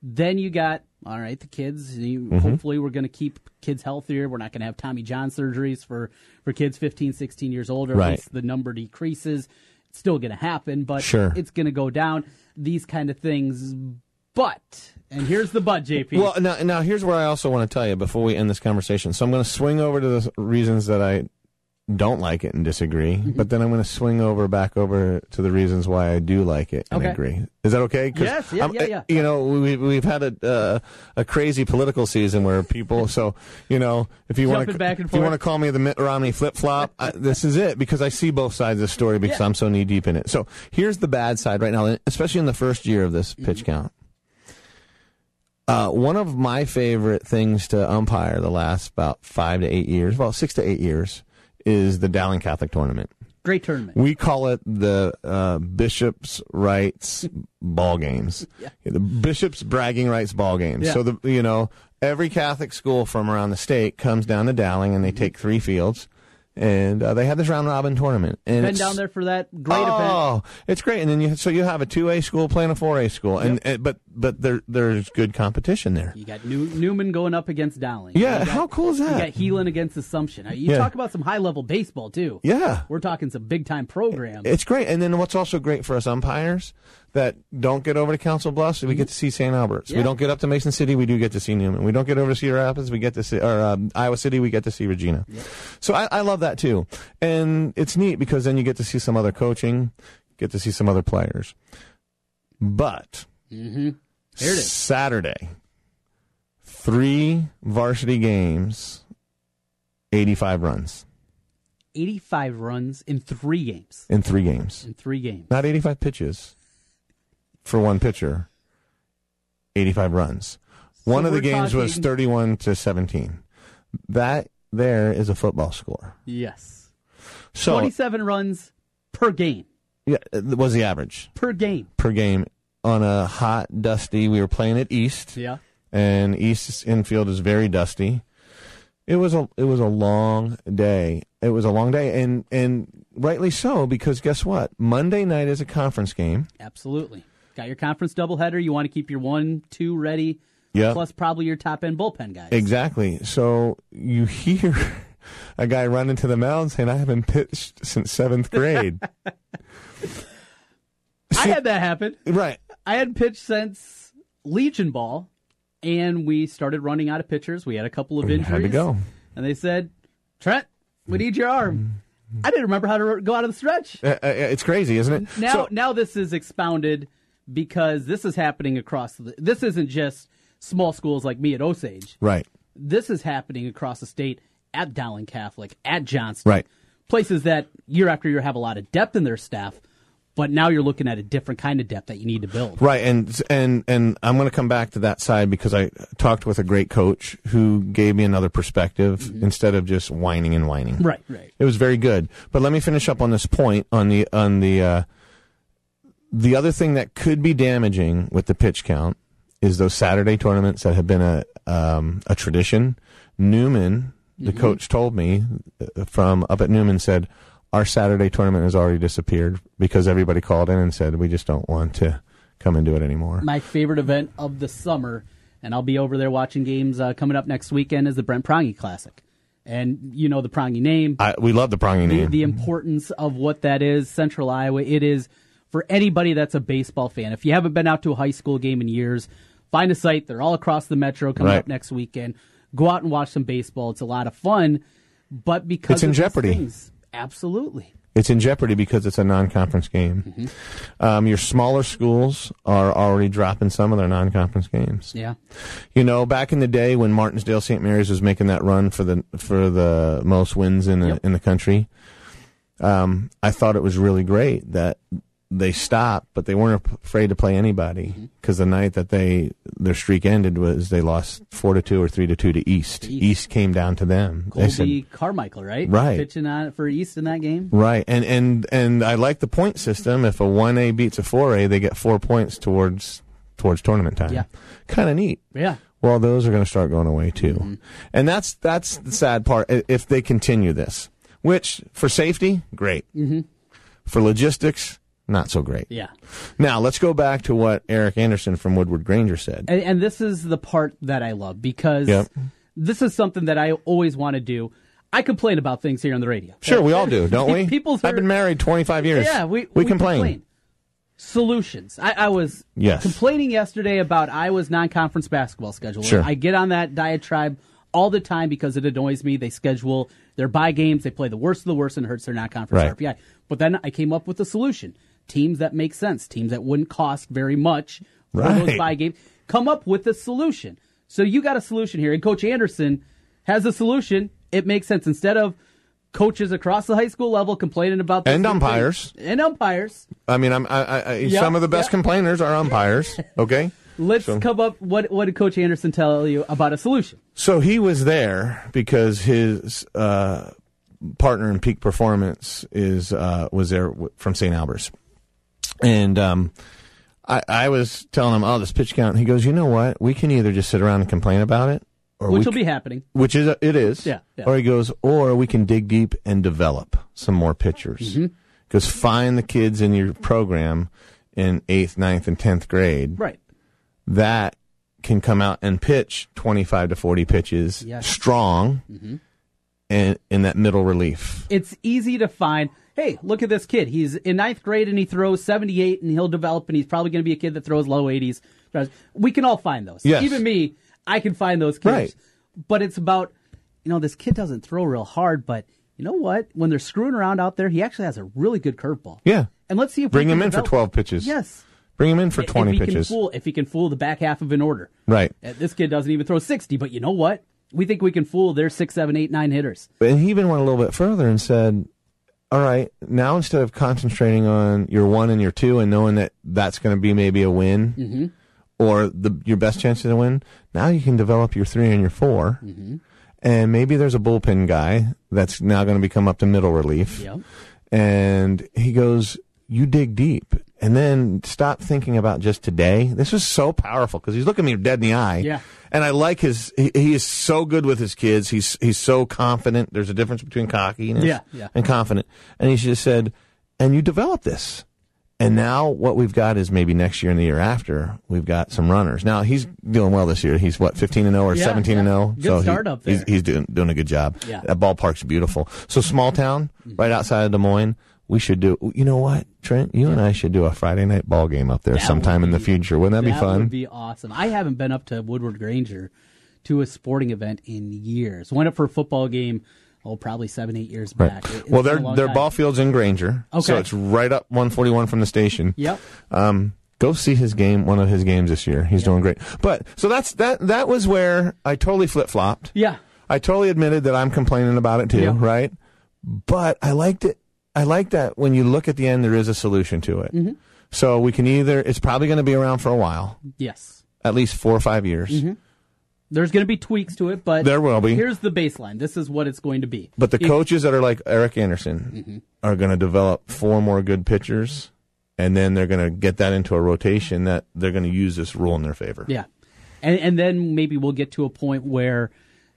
Then you got all right the kids. You, Mhm. Hopefully, we're going to keep kids healthier. We're not going to have Tommy John surgeries for for kids 15, 16 years old. Or at Right. least the number decreases. It's still going to happen, but Sure. it's going to go down. These kind of things. But and here's the but, JP. [LAUGHS] Well, now, now here's where I also want to tell you before we end this conversation. So I'm going to swing over to the reasons that I don't like it and disagree, Mm-hmm. but then I'm going to swing over back over to the reasons why I do like it and Okay. agree. Is that okay? Yes, yeah, I'm- yeah, yeah. You know, we we've had a uh, a crazy political season where people. [LAUGHS] So you know, if you want to if you want to call me the Mitt Romney flip flop, this is it because I see both sides of the story because I'm so knee deep in it. So here's the bad side right now, especially in the first year of this Mm-hmm. pitch count. Uh, one of my favorite things to umpire the last about five to eight years, well, six to eight years, is the Dowling Catholic Tournament. Great tournament. We call it the uh, Bishop's Rights Ball Games. [LAUGHS] The Bishop's Bragging Rights Ball Games. Yeah. So the you know every Catholic school from around the state comes down to Dowling and they take three fields, and uh, they have this round robin tournament. And Been down there for that great event. Oh, it's great. And then you so you have a two A school playing a four A school, and, and but but there there's good competition there. You got New, Newman going up against Dowling. Yeah, got- how cool is that? You got Heelan against Assumption. You Yeah. talk about some high level baseball too. Yeah. we're talking some big time programs. It's great. And then what's also great for us umpires that don't get over to Council Bluffs, we get to see St. Albert's. We don't get up to Mason City, we do get to see Newman. We don't get over to Cedar Rapids, we get to see, or um, Iowa City, we get to see Regina. So I, I love that too. And it's neat because then you get to see some other coaching, get to see some other players. But Mm-hmm. Here it is. Saturday, three varsity games, 85 runs Eighty five runs in three games. in three games. In three games. Not 85 pitches for one pitcher, 85 runs. One So of the games was 31 to 17. That there is a football score. Yes. So, Twenty seven runs per game. yeah, was the average Per game. per game on a hot, dusty. We were playing at East. Yeah. And East's infield is very dusty. It was a it was a long day. It was a long day, and and rightly so because guess what? Monday night is a conference game. Absolutely. Got your conference doubleheader. You want to keep your one, two ready. Yeah. Plus probably your top end bullpen guys. Exactly. So you hear [LAUGHS] a guy run into the mound saying, "I haven't pitched since seventh grade." [LAUGHS] I had that happen. Right. I hadn't pitched since Legion Ball, and we started running out of pitchers. We had a couple of injuries. had to go. And they said, Trent, we need your arm. I didn't remember how to go out of the stretch. Uh, uh, it's crazy, isn't it? Now, So- now this is expounded because this is happening across the. This isn't just small schools like me at Osage. right. This is happening across the state at Dowling Catholic, at Johnston. Right. Places that year after year have a lot of depth in their staff, but now you're looking at a different kind of depth that you need to build. Right, and and and I'm going to come back to that side because I talked with a great coach who gave me another perspective instead of just whining and whining. Mm-hmm. Right, right. It was very good. But let me finish up on this point on the on the uh, the other thing that could be damaging with the pitch count is those Saturday tournaments that have been a um, a tradition. Newman, the Mhm. coach, told me uh, from up at Newman said our Saturday tournament has already disappeared because everybody called in and said we just don't want to come and do it anymore. My favorite event of the summer, and I'll be over there watching games uh, coming up next weekend, is the Brent Prongy Classic. And you know the Prongy name. I, we love the the, name. the importance of what that is. Central Iowa, it is for anybody that's a baseball fan. If you haven't been out to a high school game in years, find a site. They're all across the metro coming Right. up next weekend. Go out and watch some baseball. It's a lot of fun, but because It's in jeopardy. things- absolutely. It's in jeopardy because it's a non-conference game. Mm-hmm. Um, your smaller schools are already dropping some of their non-conference games. Yeah. You know, back in the day when Martensdale St. Mary's was making that run for the for the most wins in the, in the country, um, I thought it was really great that they stopped, but they weren't afraid to play anybody Mm-hmm. because the night that they their streak ended was they lost four to two or three to two to East. East, came down to them. They said, Colby Carmichael, right? Right. Pitching on for East in that game. Right, and and and I like the point system. If a one A beats a four A, they get four points towards towards tournament time. Yeah. kind of neat. Yeah. Well, those are going to start going away too, and that's that's the sad part. If they continue this, which for safety, great. Mhm. For logistics, not so great. Yeah. Now let's go back to what Eric Anderson from Woodward Granger said. And, and this is the part that I love because Yep. this is something that I always want to do. I complain about things here on the radio. Sure, we all do, [LAUGHS] don't we? People I've been married 25 years. Yeah, we, we, complain. Solutions. I, I was Yes. complaining yesterday about Iowa's non-conference basketball schedule. Sure. I get on that diatribe all the time because it annoys me. They schedule their bye games. They play the worst of the worst and it hurts their non-conference Right. RPI. But then I came up with a solution. Teams that make sense. Teams that wouldn't cost very much for those Right. bye games. Come up with a solution. So you got a solution here. And Coach Anderson has a solution. It makes sense. Instead of coaches across the high school level complaining about And new thing- umpires. and umpires. I mean, I'm, I, I, I- Yep, some of the best yep. complainers are umpires. [LAUGHS] Okay. Let's So- come up. What what did Coach Anderson tell you about a solution? So he was there because his uh, partner in peak performance is uh, was there from St. Albert's, and um, I, I was telling him, "Oh, this pitch count." He goes, "You know what? We can either just sit around and complain about it, or Which we will c- be happening. which is it is, Yeah, yeah. Or he goes, or we can dig deep and develop some more pitchers. Mhm. Because find the kids in your program in eighth, ninth, and tenth grade, Right. that can come out and pitch 25 to 40 pitches Yes. strong Mhm. and in that middle relief. It's easy to find. Hey, look at this kid. He's in ninth grade and he throws 78 and he'll develop and he's probably going to be a kid that throws low 80s. We can all find those. Yes. Even me, I can find those kids. Right. But it's about, you know, this kid doesn't throw real hard, but you know what? When they're screwing around out there, he actually has a really good curveball. Yeah. And let's see if we Bring him in for 12 pitches. Yes. Bring him in for 20 he can pitches. fool, if he can fool the back half of an order. Right. Uh, This kid doesn't even throw 60, but you know what? We think we can fool their six, seven, eight, nine hitters. And he even went a little bit further and said, all right, now instead of concentrating on your one and your two and knowing that that's going to be maybe a win Mhm. or the your best chance to win, now you can develop your three and your 4 Mhm. And maybe there's a bullpen guy that's now going to become up to middle relief. Yep. And he goes, You dig deep. And then stop thinking about just today. This was so powerful because he's looking me dead in the eye. Yeah. And I like his, he, he is so good with his kids. He's, he's so confident. There's a difference between cocky and, Yeah, yeah. and confident. And he just said, and you develop this. And now what we've got is maybe next year and the year after, we've got some runners. Now he's doing well this year. He's what, 15 and 0 or Yeah, 17 and yeah. 0? Good so he- start up He's, there. he's doing, doing a good job. Yeah. That ballpark's beautiful. So small town, mm-hmm. right outside of Des Moines. We should do, you know what, Trent? You and I should do a Friday night ball game up there That sometime in the be- future. Wouldn't that, be fun? That would be awesome. I haven't been up to Woodward Granger to a sporting event in years. Went up for a football game, oh, probably seven, eight years Right. back. It- Well, their their time. ball field's in Granger, okay. so it's right up 141 from the station. Yep. Um, go see his game, one of his games this year. He's doing great. But so that's that. That was where I totally flip flopped. Yeah. I totally admitted that I'm complaining about it too, Yeah. right? But I liked it. I like that when you look at the end, there is a solution to it. Mhm. So we can either. It's probably going to be around for a while, Yes. at least four or five years. Mhm. There's going to be tweaks to it, but There will be. Here's the baseline. This is what it's going to be. But the If- coaches that are like Eric Anderson Mhm. are going to develop four more good pitchers, and then they're going to get that into a rotation that they're going to use this rule in their favor. Yeah, and and then maybe we'll get to a point where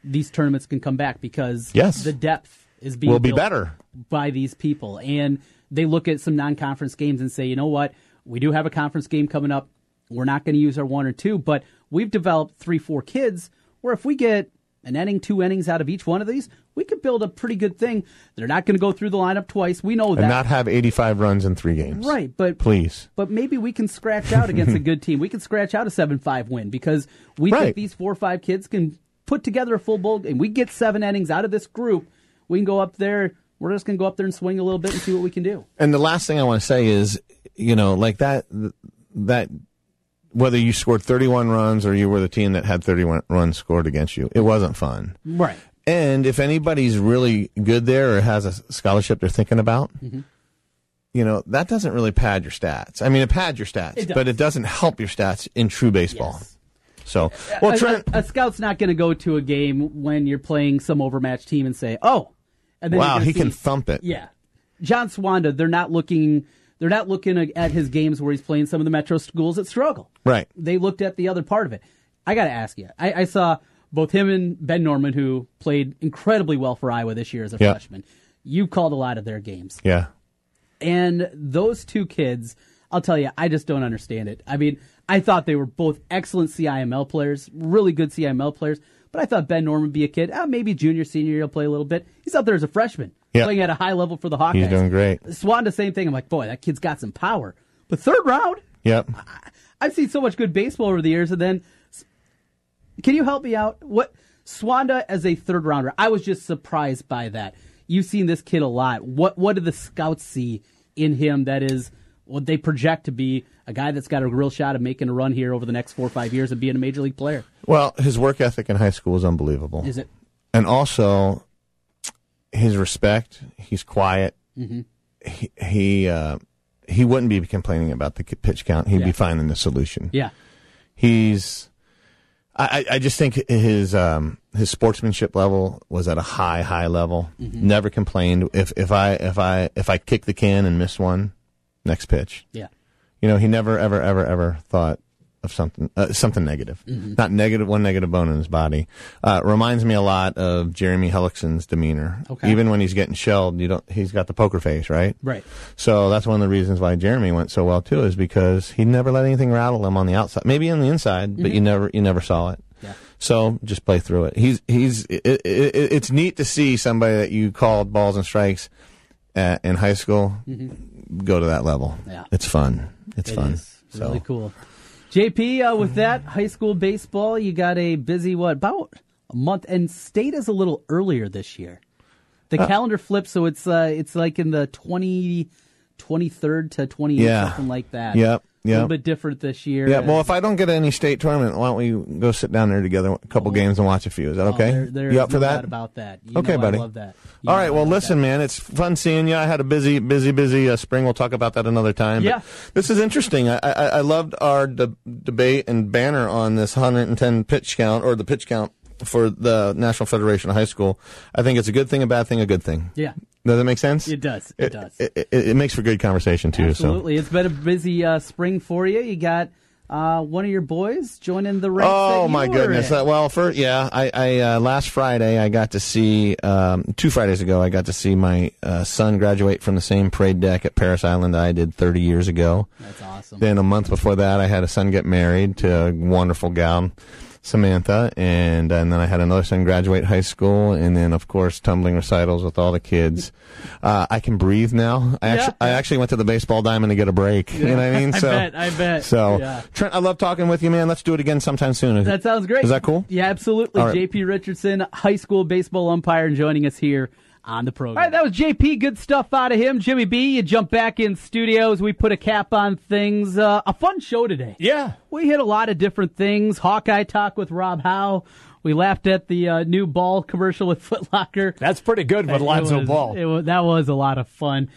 these tournaments can come back because Yes. the depth is being Will be better. by these people, and they look at some non-conference games and say, you know what, we do have a conference game coming up. We're not going to use our one or two, but we've developed three, four kids. Where if we get an inning, two innings out of each one of these, we could build a pretty good thing. They're not going to go through the lineup twice. We know that. And not have 85 runs in three games. Right, but Please. But maybe we can scratch out against a good [LAUGHS] team. We can scratch out a seven-five win because we Right. think these four or five kids can put together a full bowl, and we get seven innings out of this group. We can go up there. We're just going to go up there and swing a little bit and see what we can do. And the last thing I want to say is, you know, like that, that whether you scored 31 runs or you were the team that had 31 runs scored against you, it wasn't fun. Right. And if anybody's really good there or has a scholarship they're thinking about, Mm-hmm. you know, that doesn't really pad your stats. I mean, it pads your stats, It but it doesn't help your stats in true baseball. So, well, a, Trent, a, a scout's not going to go to a game when you're playing some overmatched team and say, "Oh," and then you're wow, he can thump it. Yeah, John Swanda. They're not looking. They're not looking at his games where he's playing some of the metro schools that struggle. Right. They looked at the other part of it. I got to ask you. I, I saw both him and Ben Norman, who played incredibly well for Iowa this year as a Yeah. freshman. You called a lot of their games. Yeah. And those two kids, I'll tell you, I just don't understand it. I mean, I thought they were both excellent CIML players, really good CIML players. But I thought Ben Norman would be a kid. Uh, maybe junior, senior year, he'll play a little bit. He's out there as a freshman, Yeah. playing at a high level for the Hawkeyes. He's doing great. Swan, the same thing. I'm like, boy, that kid's got some power. But third round, Yep. I've seen so much good baseball over the years, and then can you help me out? What Swanda as a third rounder? I was just surprised by that. You've seen this kid a lot. What what did the scouts see in him that is what they project to be a guy that's got a real shot of making a run here over the next four or five years and being a major league player? Well, his work ethic in high school was unbelievable. Is it? And also his respect. He's quiet. Mhm. He he, uh, he wouldn't be complaining about the pitch count. He'd Yeah. be finding the solution. Yeah. He's. I, I just think his um, his sportsmanship level was at a high high level. Mhm. Never complained. If if I if I if I kick the can and miss one, next pitch. Yeah. You know, he never, ever, ever, ever thought of something, uh, something negative. Mhm. Not negative, one negative bone in his body. Uh, reminds me a lot of Jeremy Hellickson's demeanor. Okay. Even when he's getting shelled, you don't, he's got the poker face, right? Right. So that's one of the reasons why Jeremy went so well too, is because he never let anything rattle him on the outside. Maybe on the inside, but Mhm. you never, you never saw it. Yeah. So just play through it. He's, he's, it, it, it, it's neat to see somebody that you called balls and strikes at, in high school Mhm. go to that level. Yeah. It's fun. It's It fun. is. So Really cool. JP, uh, with that high school baseball, you got a busy what about a month? And state is a little earlier this year. The Uh, calendar flips, so it's uh, it's like in the 20, 23rd to twenty eighth, Yeah. something like that. Yep, A little bit different this year. Yeah, well, if I don't get any state tournament, why don't we go sit down there together, a couple games, and watch a few? Is that Oh, okay? there- there's you up for that? about that. You okay, know I buddy. love that. You All right. Well, listen, man, it's fun seeing you. I had a busy, busy, busy uh, spring. We'll talk about that another time. Yeah. this is interesting. I, I, I loved our de- debate and banner on this 110 pitch count or the pitch count for the National Federation of High School. I think it's a good thing, a bad thing, a good thing. Yeah. Does that make sense? It does. It, does. It, it, it makes for good conversation too. So. Absolutely. It's been a busy uh, spring for you. You got uh, one of your boys joining the ranks. Oh my goodness! Uh, well, for yeah, I, I uh, last Friday I got to see um, two Fridays ago I got to see my uh, son graduate from the same parade deck at Parris Island I did 30 years ago. That's awesome. Then a month before that I had a son get married to a wonderful gal. Samantha, and and then I had another son graduate high school, and then of course tumbling recitals with all the kids. Uh, I can breathe now. I Yeah. actually I actually went to the baseball diamond to get a break. You know what I mean? [LAUGHS] I bet, I bet. So Yeah. Trent, I love talking with you, man. Let's do it again sometime soon. That sounds great. Is that cool? Yeah, absolutely. Right. JP Richardson, high school baseball umpire, joining us here on the program. All right, that was JP. Good stuff out of him. Jimmy B, you jump back in studios. We put a cap on things. Uh, a fun show today. Yeah. We hit a lot of different things. Hawkeye talk with Rob Howe. We laughed at the uh, new ball commercial with [LAUGHS] Foot Locker. That's pretty good with It Lonzo Ball. it was- that was a lot of fun.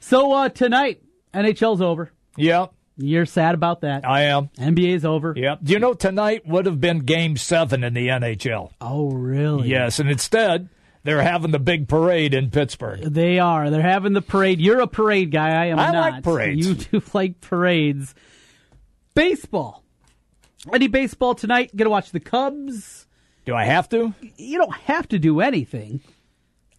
So uh, tonight, NHL's over. Yeah. You're sad about that. I am. NBA's over. Yep. Do you know tonight would have been game seven in the NHL? Oh, really? Yes, and instead they're having the big parade in Pittsburgh. They are. They're having the parade. You're a parade guy. I am I not. like parades. You do [LAUGHS] like parades. Baseball. Any baseball tonight? Gonna watch the Cubs. Do I have to? You don't have to do anything.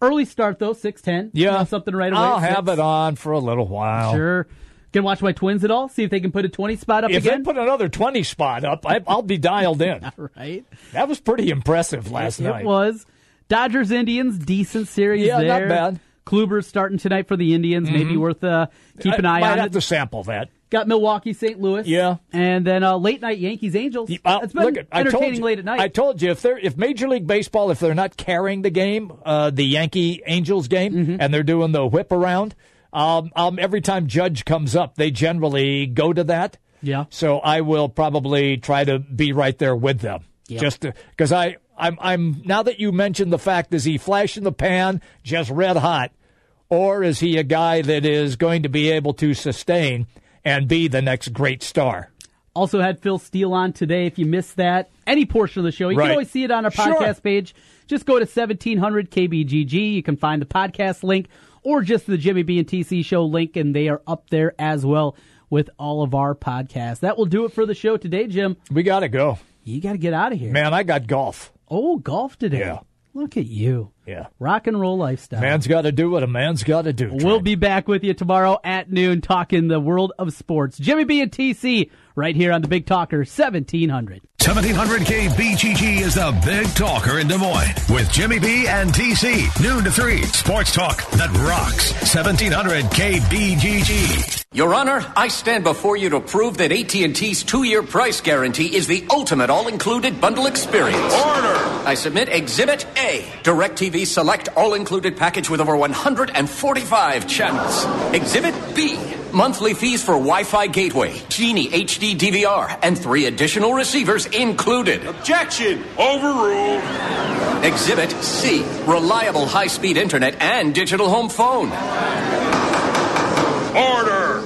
Early start though, six ten. Yeah. something right away. I'll have it on for a little while. Sure. Gonna watch my twins at all? See if they can put a twenty spot up If again. they put another 20 spot up, I, I'll be dialed in. [LAUGHS] right. That was pretty impressive last it, night. It was. Dodgers Indians, decent series Yeah, not bad. Kluber's starting tonight for the Indians. Maybe Mhm. worth uh, keep an I eye might on have it. to sample that. Got Milwaukee, St. Louis. Yeah. And then uh, late night Yankees, Angels. Uh, it's been look, I told entertaining you, late at night. I told you if they're if Major League Baseball if they're not carrying the game, uh, the Yankee Angels game, Mm-hmm. and they're doing the whip around, um, um, every time Judge comes up, they generally go to that. Yeah. So I will probably try to be right there with them, Yeah. just because I I'm I'm now that you mentioned the fact is he flash in the pan just red hot, or is he a guy that is going to be able to sustain and be the next great star? Also had Phil Steele on today. If you missed that, any portion of the show, you Right. can always see it on our Sure. podcast page. Just go to 1700 KBGG. You can find the podcast link or just the Jimmy B and TC show link, and they are up there as well with all of our podcasts. That will do it for the show today, Jim. We got to go. You got to get out of here. Man, I got golf. Oh, golf today. Yeah. Look at you. Yeah. Rock and roll lifestyle. Man's got to do what a man's got to do. We'll be back with you tomorrow at noon talking the world of sports. Jimmy B and TC right here on the Big Talker 1700. 1700 KBGG is the big talker in Des Moines with Jimmy B and TC. Noon to 3. Sports talk that rocks. 1700 KBGG. Your Honor, I stand before you to prove that AT&T's two-year price guarantee is the ultimate all-included bundle experience. Order! I submit Exhibit A, DirecTV Select all-included package with over 145 channels. Exhibit B, monthly fees for Wi-Fi gateway, Genie HD DVR, and three additional receivers included. Objection! Overruled. Exhibit C, reliable high-speed internet and digital home phone. Order!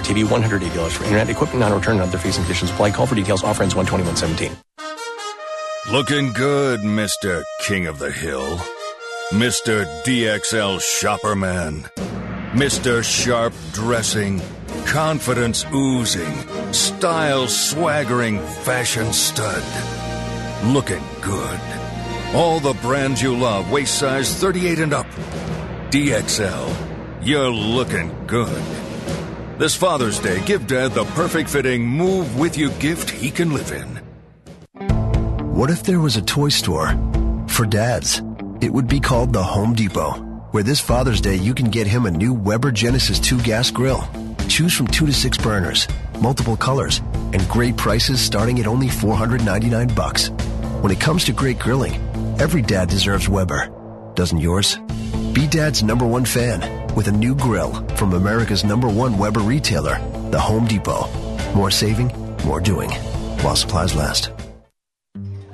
TV, $180 for internet, equipment non-return and other fees and conditions apply. Call for details. Offer ends 12117. Looking good, Mr. King of the Hill. Mr. DXL Shopperman. Mr. Sharp Dressing. Confidence oozing. Style swaggering fashion stud. Looking good. All the brands you love, waist size 38 and up. DXL. You're looking good. This Father's Day, give Dad the perfect fitting move with you gift he can live in. What if there was a toy store for dads? It would be called the Home Depot, where this Father's Day you can get him a new Weber Genesis 2 gas grill. Choose from 2 to 6 burners, multiple colors, and great prices starting at only 499 bucks. When it comes to great grilling, every dad deserves Weber. Doesn't yours? Be dad's number one fan with a new grill from America's number one Weber retailer, the Home Depot. More saving, more doing, while supplies last.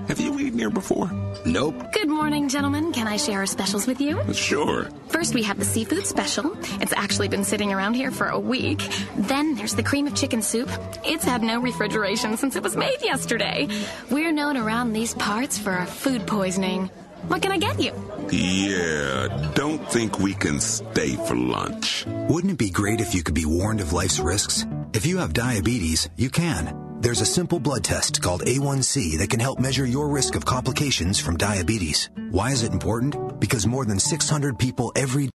Have you eaten here before? Nope. Good morning, gentlemen. Can I share our specials with you? Sure. First, we have the seafood special. It's actually been sitting around here for a week. Then there's the cream of chicken soup. It's had no refrigeration since it was made yesterday. We're known around these parts for our food poisoning. What can I get you? Yeah, don't think we can stay for lunch. Wouldn't it be great if you could be warned of life's risks? If you have diabetes, you can. There's a simple blood test called A1C that can help measure your risk of complications from diabetes. Why is it important? Because more than 600 people every